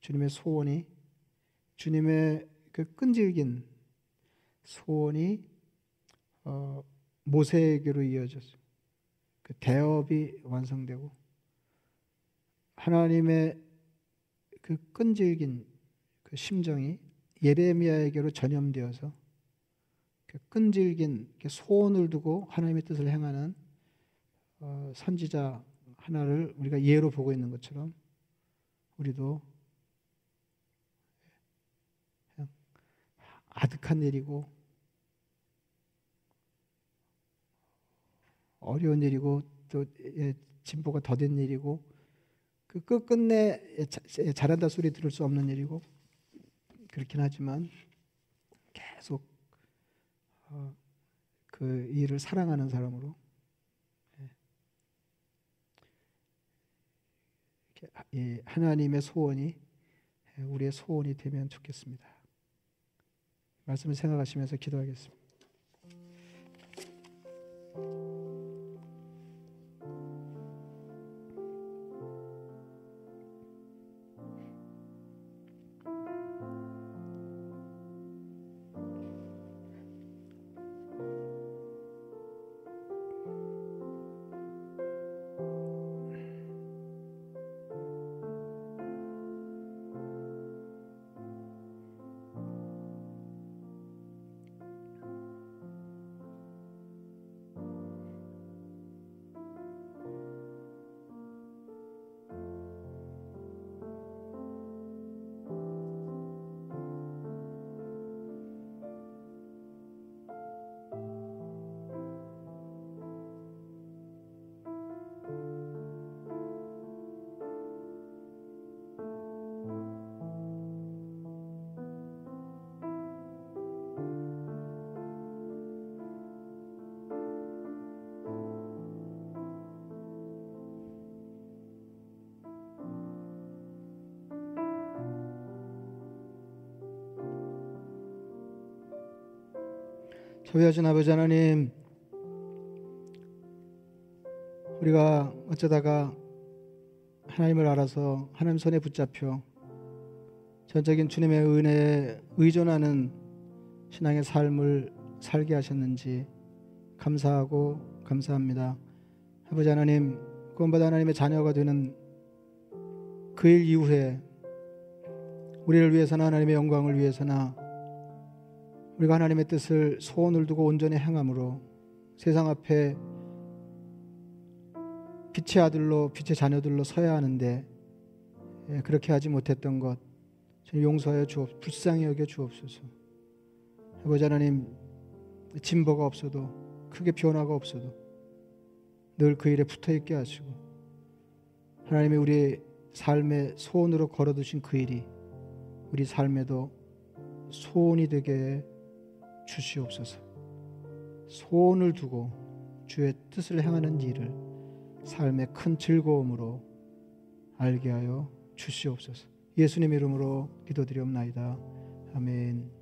주님의 소원이 주님의 그 끈질긴 소원이 어, 모세에게로 이어졌어. 그 대업이 완성되고 하나님의 그 끈질긴 그 심정이 예레미야에게로 전염되어서 그 끈질긴 소원을 두고 하나님의 뜻을 행하는 어, 선지자 하나를 우리가 예로 보고 있는 것처럼 우리도 아득한 일이고 어려운 일이고 또 예, 진보가 더딘 일이고 그 끝끝내 잘한다 소리 들을 수 없는 일이고 그렇긴 하지만 계속 어, 그 일을 사랑하는 사람으로 예. 하나님의 소원이 우리의 소원이 되면 좋겠습니다. 말씀을 생각하시면서 기도하겠습니다. 자비하신 아버지 하나님 우리가 어쩌다가 하나님을 알아서 하나님 손에 붙잡혀 전적인 주님의 은혜에 의존하는 신앙의 삶을 살게 하셨는지 감사하고 감사합니다. 아버지 하나님, 구원받아 하나님의 자녀가 되는 그 일 이후에 우리를 위해서나 하나님의 영광을 위해서나 우리가 하나님의 뜻을 소원을 두고 온전히 행함으로 세상 앞에 빛의 아들로 빛의 자녀들로 서야 하는데 예, 그렇게 하지 못했던 것 용서하여 주옵 불쌍히 여겨 주옵소서. 아버지 하나님 진보가 없어도 크게 변화가 없어도 늘 그 일에 붙어 있게 하시고 하나님이 우리 삶의 소원으로 걸어두신 그 일이 우리 삶에도 소원이 되게 주시옵소서. 소원을 두고 주의 뜻을 행하는 일을 삶의 큰 즐거움으로 알게 하여 주시옵소서. 예수님 이름으로 기도드리옵나이다. 아멘.